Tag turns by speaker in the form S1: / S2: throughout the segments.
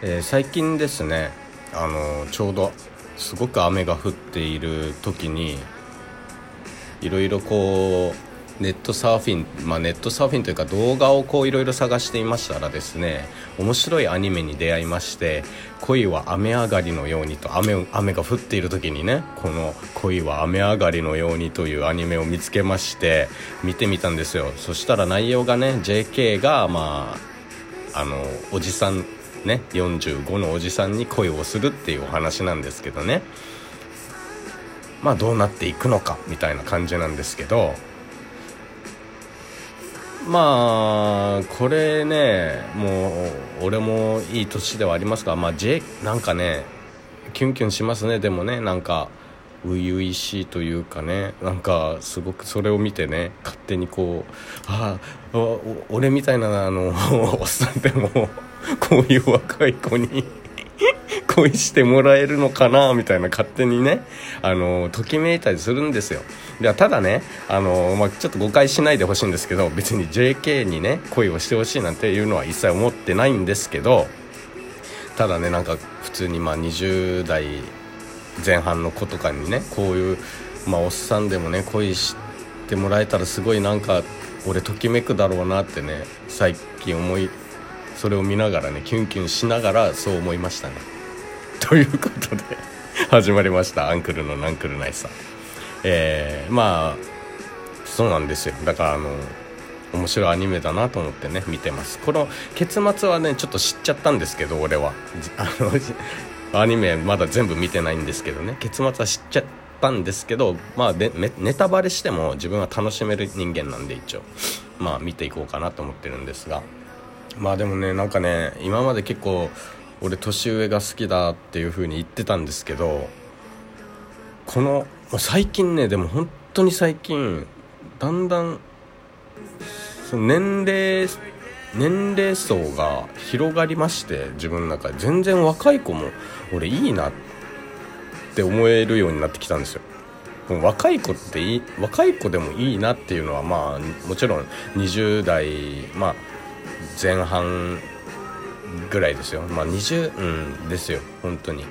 S1: えー、最近ですねあのちょうどすごく雨が降っている時にいろいろこうネットサーフィン、まあ、ネットサーフィンというか動画をこういろいろ探していましたらですね面白いアニメに出会いまして「恋は雨上がりのように」と雨雨が降っている時にねこの「恋は雨上がりのように」というアニメを見つけまして見てみたんですよ。そしたら内容がね JK がまああのおじさんね45のおじさんに恋をするっていうお話なんですけどね。まあどうなっていくのかみたいな感じなんですけど。まあこれねもう俺もいい年ではありますがまあ J なんかねキュンキュンしますね。でもねなんか初々しいというかねなんかすごくそれを見てね勝手にこうああ俺みたいなあの おっさんでも こういう若い子に 恋してもらえるのかなみたいな勝手にねあのときめいたりするんですよ。でただねあの、まあ、ちょっと誤解しないでほしいんですけど別に JK にね恋をしてほしいなんていうのは一切思ってないんですけどただねなんか普通にまあ20代前半の子とかにねこういう、まあ、おっさんでもね恋してもらえたらすごいなんか俺ときめくだろうなってね最近思いそれを見ながらねキュンキュンしながらそう思いましたね。ということで始まりました「アンクルのナンクルナイさ。ん」えー、まあそうなんですよ。だからあの面白いアニメだなと思ってね見てます。この結末はねちょっと知っちゃったんですけど俺は。あのアニメまだ全部見てないんですけどね。結末は知っちゃったんですけどまあでネタバレしても自分は楽しめる人間なんで一応。まあ見ていこうかなと思ってるんですが。まあでもねなんかね今まで結構俺年上が好きだっていう風に言ってたんですけどこの最近ねでも本当に最近だんだんその年齢年齢層が広がりまして自分の中で。全然若い子も俺いいなって思えるようになってきたんですよ。若い子っていい若い子でもいいなっていうのはまあもちろん20代まあ前半ぐらいですよ。まあ20うんですよ。本当に。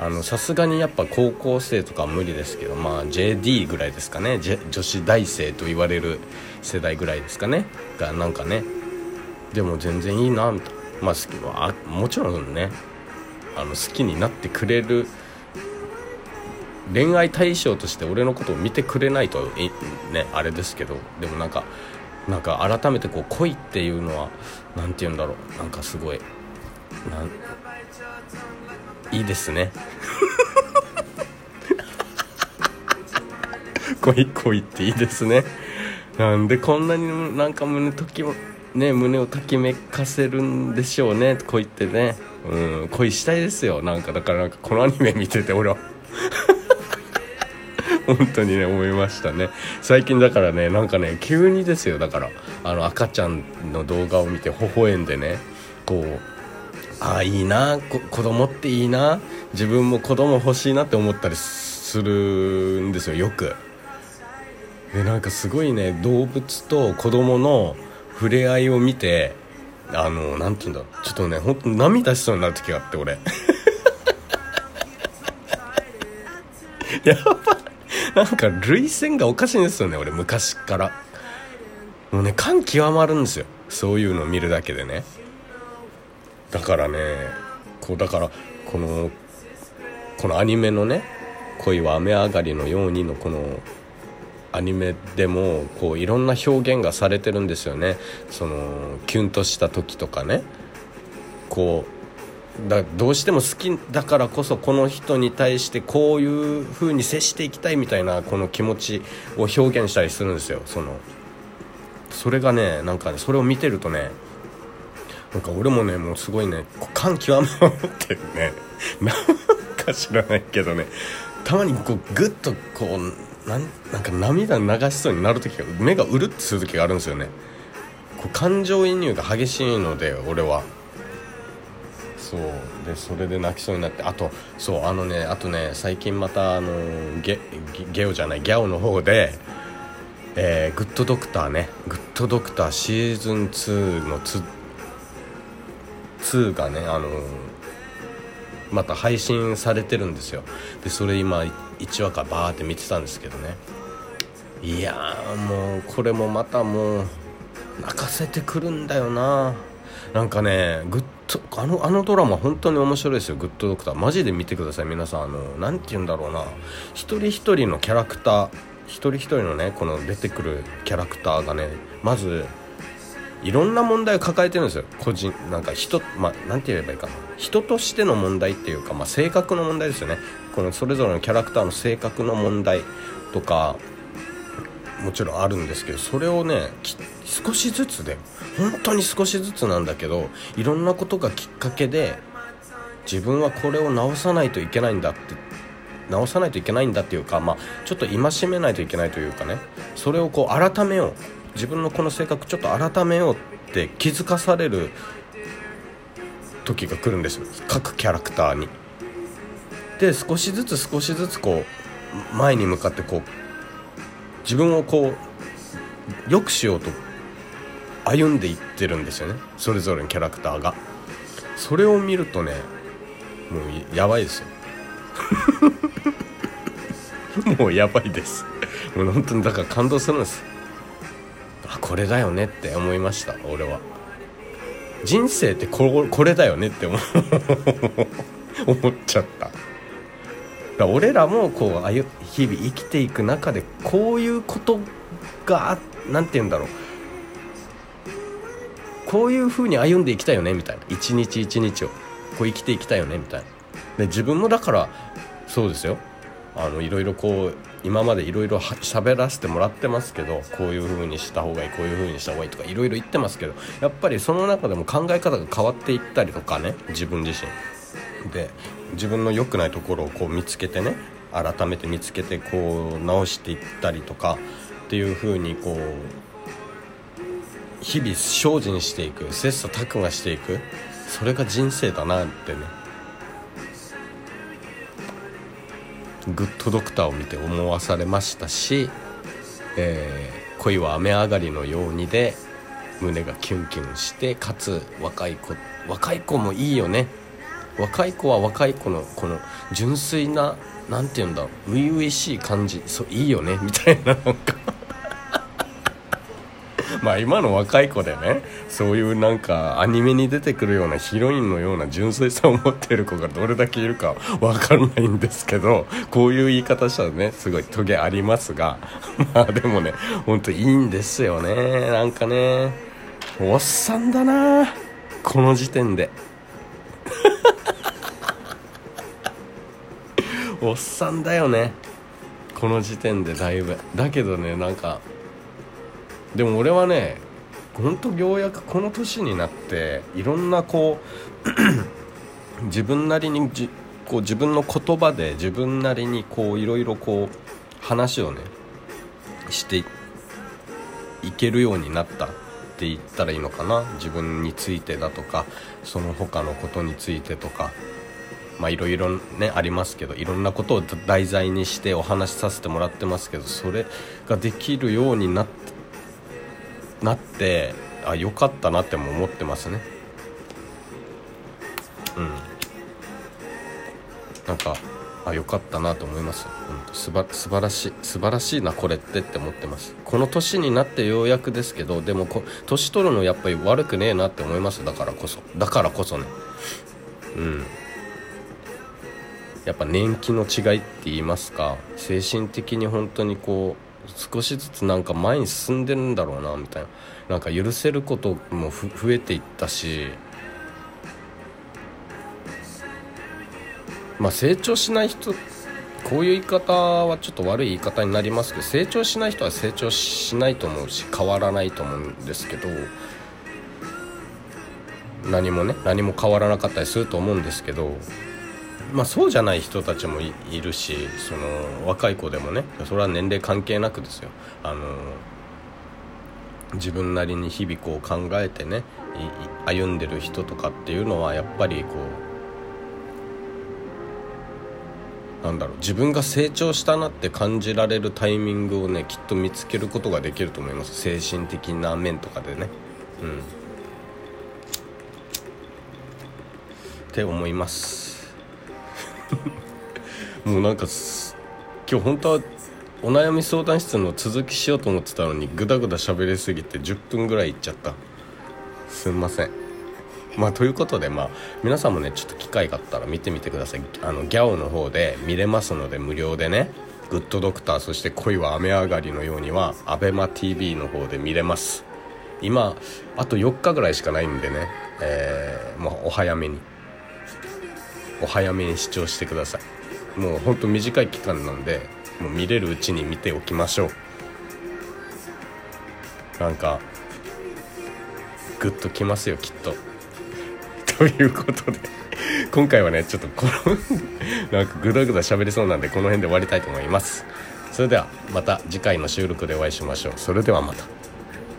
S1: あのさすがにやっぱ高校生とかは無理ですけどまあ JD ぐらいですかね。女子大生と言われる世代ぐらいですかね。がなんかね。でも全然いいなみたいなまあ好きはもちろんねあの好きになってくれる恋愛対象として俺のことを見てくれないとねあれですけど。でもなんかなんか改めてこう恋っていうのは何て言うんだろう。なんかすごい。ないいですね。恋恋っていいですね。なんでこんなになんか胸ときね胸をときめかせるんでしょうね。恋ってね。うん恋したいですよ。なんかだからなんかこのアニメ見てて俺は本当にね思いましたね。最近だからねなんかね急にですよだから。あの赤ちゃんの動画を見て微笑んでねこうああいいな子供っていいな自分も子供欲しいなって思ったりするんですよよく。でなんかすごいね動物と子供の触れ合いを見てあの何て言うんだろう。ちょっとねほんと涙しそうになる時があって俺。やばなんか涙腺がおかしいんですよね俺昔から。もうね感極まるんですよ。そういうのを見るだけでね。だからねこうだからこのこのアニメのね「恋は雨上がりのように」のこのアニメでもこういろんな表現がされてるんですよね。そのキュンとした時とかね。こうだどうしても好きだからこそこの人に対してこういう風に接していきたいみたいなこの気持ちを表現したりするんですよ。そのそれがねなんかねそれを見てるとねなんか俺もねもうすごいね感極まってるね。なんか知らないけどね。たまにこうグッとこうなんなんか涙流しそうになる時が目がうるってする時があるんですよね。こう感情移入が激しいので俺は。そうでそれで泣きそうになってあとそうあのねあとね最近またあのゲゲオじゃないギャオの方でえー、グッドドクターねグッドドクターシーズン2の2がねあのまた配信されてるんですよ。でそれ今1話かバーって見てたんですけどね。いやもうこれもまたもう泣かせてくるんだよな。なんかねグッドあのあのドラマ本当に面白いですよ「グッドドクター」マジで見てください。皆さんあの何て言うんだろうな。一人一人のキャラクター。一人一人のねこの出てくるキャラクターがねまずいろんな問題を抱えてるんですよ。個人なんか人まあ何て言えばいいかな。人としての問題っていうか、まあ、性格の問題ですよね。このそれぞれのキャラクターの性格の問題とかもちろんあるんですけどそれをね少しずつで本当に少しずつなんだけどいろんなことがきっかけで自分はこれを直さないといけないんだって直さないといけないんだっていうか、まあ、ちょっと戒めないといけないというかねそれをこう改めよう自分のこの性格ちょっと改めようって気づかされる時が来るんですよ各キャラクターに。で少しずつ少しずつこう前に向かってこう自分をこう良くしようと歩んでいってるんですよね。それぞれのキャラクターが。それを見るとねもうやばいですよ。もうやばいです。もう本当にだから感動するんです。あこれだよねって思いました俺は。人生ってここれだよねって思 っちゃった。だ俺らもこうあゆ日々生きていく中でこういうことが何て言うんだろう。こういう風に歩んでいきたいよねみたいな。一日一日を。こう生きていきたいよねみたいな。で自分もだからそうですよ。あのいろいろこう今までいろいろ喋らせてもらってますけどこういう風にした方がいいこういう風にした方がいいとかいろいろ言ってますけどやっぱりその中でも考え方が変わっていったりとかね自分自身。で自分の良くないところをこう見つけてね改めて見つけてこう直していったりとかっていう風にこう日々精進していく切磋琢磨していくそれが人生だなってねグッドドクターを見て思わされましたし、えー、恋は雨上がりのようにで胸がキュンキュンしてかつ若い子若い子もいいよね。若い子は若い子のこの純粋な何て言うんだ初々しい感じそういいよねみたいななんかまあ今の若い子でねそういうなんかアニメに出てくるようなヒロインのような純粋さを持っている子がどれだけいるか分かんないんですけどこういう言い方したらねすごいトゲありますが。まあでもねほんといいんですよねなんかね。おっさんだなこの時点で。おっさんだよね。この時点でだいぶ。だけどねなんかでも俺はねほんとようやくこの年になっていろんなこう 自分なりにじこう自分の言葉で自分なりにこういろいろこう話をねしていけるようになったって言ったらいいのかな。自分についてだとかその他のことについてとか。まあいろいろねありますけどいろんなことを題材にしてお話しさせてもらってますけどそれができるようになってなってあ良かったなっても思ってますね。うん。なんかあ良かったなと思います。うんすば素晴らしい素晴らしいなこれってって思ってます。この年になってようやくですけどでもこ年取るのやっぱり悪くねえなって思います。だからこそ。だからこそね。うん。やっぱ年季の違いって言いますか精神的に本当にこう少しずつなんか前に進んでるんだろうなみたいな。なんか許せることも増えていったしまあ成長しない人こういう言い方はちょっと悪い言い方になりますけど成長しない人は成長しないと思うし変わらないと思うんですけど何もね何も変わらなかったりすると思うんですけどまあ、そうじゃない人たちもいるしその若い子でもねそれは年齢関係なくですよ。あの自分なりに日々こう考えてね歩んでる人とかっていうのはやっぱりこうなんだろう自分が成長したなって感じられるタイミングをねきっと見つけることができると思います。精神的な面とかでね。うん。って思います。もうなんか今日本当はお悩み相談室の続きしようと思ってたのにグダグダ喋りすぎて10分ぐらいいっちゃった。すんません。まあということでまあ皆さんもねちょっと機会があったら見てみてください。あのギャオの方で見れますので無料でねグッドドクターそして恋は雨上がりのようには ABEMATV の方で見れます。今あと4日ぐらいしかないんでねえー、まあ、お早めに。お早めに視聴してください。もうほんと短い期間なんでもう見れるうちに見ておきましょう。なんかグッときますよきっと。ということで今回はねちょっとこの なんかグダグダ喋りそうなんでこの辺で終わりたいと思います。それではまた次回の収録でお会いしましょう。それではまた。